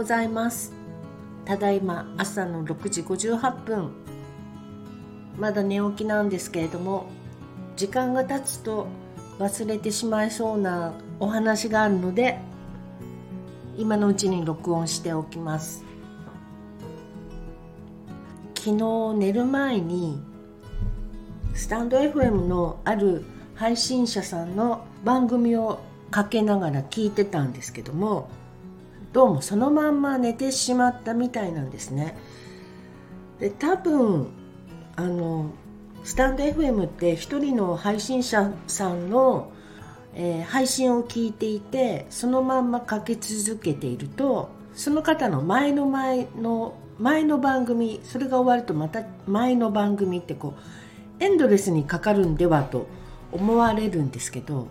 ございます。ただいま朝の6時58分。まだ寝起きなんですけれども時間が経つと忘れてしまいそうなお話があるので今のうちに録音しておきます。昨日寝る前にスタンド FM のある配信者さんの番組をかけながら聞いてたんですけどもどうもそのまんま寝てしまったみたいなんですね。で多分あのスタンド FM って一人の配信者さんの、えー、配信を聞いていてそのまんまかけ続けているとその方の前の前の前の番組それが終わるとまた前の番組ってこうエンドレスにかかるんではと思われるんですけど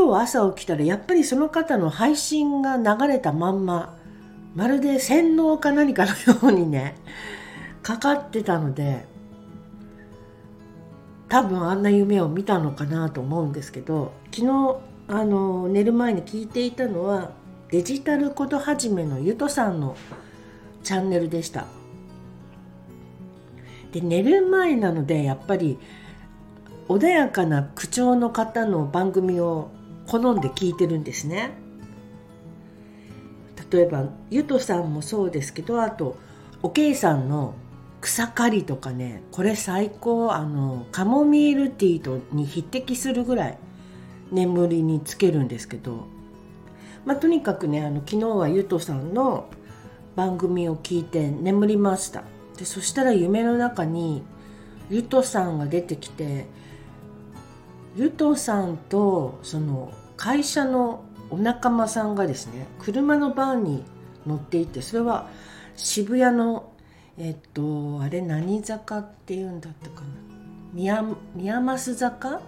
今日朝起きたらやっぱりその方の配信が流れたまんままるで洗脳か何かのようにねかかってたので多分あんな夢を見たのかなと思うんですけど昨日あの寝る前に聞いていたのはデジタルことはじめのゆとさんのチャンネルでした。で寝る前なのでやっぱり穏やかな口調の方の番組を好んで聞いてるんですね。例えばゆとさんもそうですけどあとおけいさんの草刈りとかねこれ最高あのカモミールティーとに匹敵するぐらい眠りにつけるんですけど、まあ、とにかくねあの昨日はゆとさんの番組を聞いて眠りました。でそしたら夢の中にゆとさんが出てきてゆとさんとその会社のお仲間さんがですね車のバンに乗っていてそれは渋谷のえっとあれ何坂っていうんだったかな？宮宮益坂？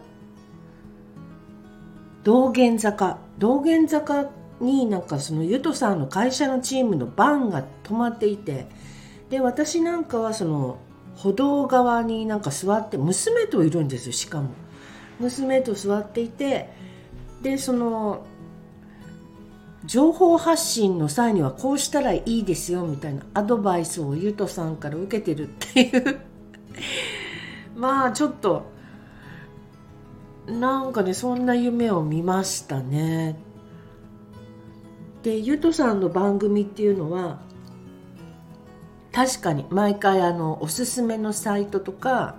道玄坂。道玄坂になんかそのゆとさんの会社のチームのバンが止まっていてで私なんかはその歩道側になんか座って娘といるんですよしかも。娘と座っていてでその情報発信の際にはこうしたらいいですよみたいなアドバイスをゆとさんから受けてるっていう まあちょっとなんかねそんな夢を見ましたね。でゆとさんの番組っていうのは確かに毎回あのおすすめのサイトとか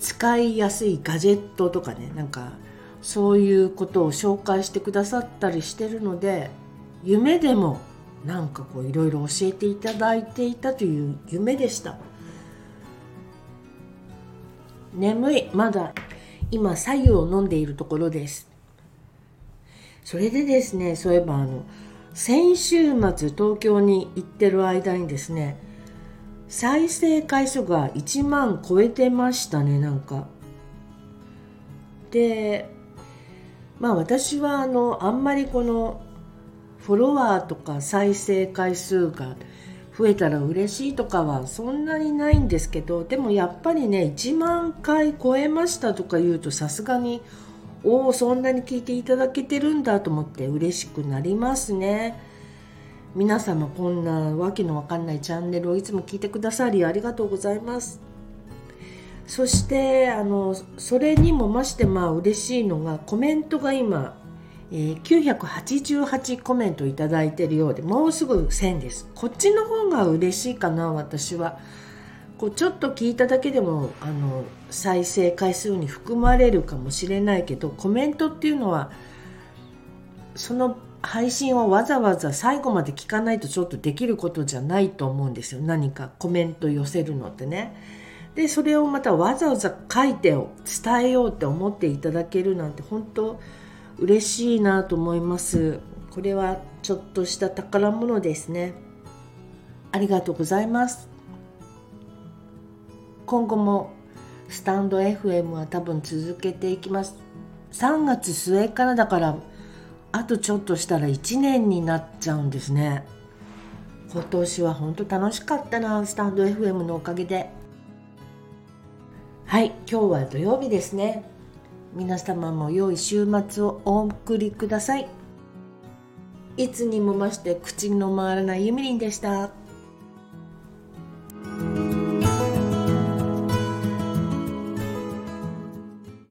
使いやすいガジェットとかねなんかそういうことを紹介してくださったりしてるので夢でもなんかこういろいろ教えていただいていたという夢でした。眠い。まだ今左右を飲んでいるところです。それでですねそういえばあの先週末東京に行ってる間にですね再生回数が1万超えてましたねなんかでまあ私はあのあんまりこのフォロワーとか再生回数が増えたら嬉しいとかはそんなにないんですけどでもやっぱりね1万回超えましたとか言うとさすがにおおそんなに聞いていただけてるんだと思って嬉しくなりますね。皆様こんなわけのわかんないチャンネルをいつも聞いてくださりありがとうございます。そしてあのそれにもましてまあ嬉しいのがコメントが今、えー、988コメントいただいてるようでもうすぐ1000です。こっちの方が嬉しいかな私は。こうちょっと聞いただけでもあの再生回数に含まれるかもしれないけどコメントっていうのはその配信をわざわざ最後まで聞かないとちょっとできることじゃないと思うんですよ。何かコメント寄せるのってね。でそれをまたわざわざ書いて伝えようって思っていただけるなんて本当嬉しいなと思います。これはちょっとした宝物ですね。ありがとうございます。今後もスタンド FM は多分続けていきます。3月末からだからあとちょっとしたら1年になっちゃうんですね。今年は本当楽しかったなスタンド FM のおかげで。はい今日は土曜日ですね。皆様も良い週末をお送りください。いつにも増して口の回らないゆみりんでした。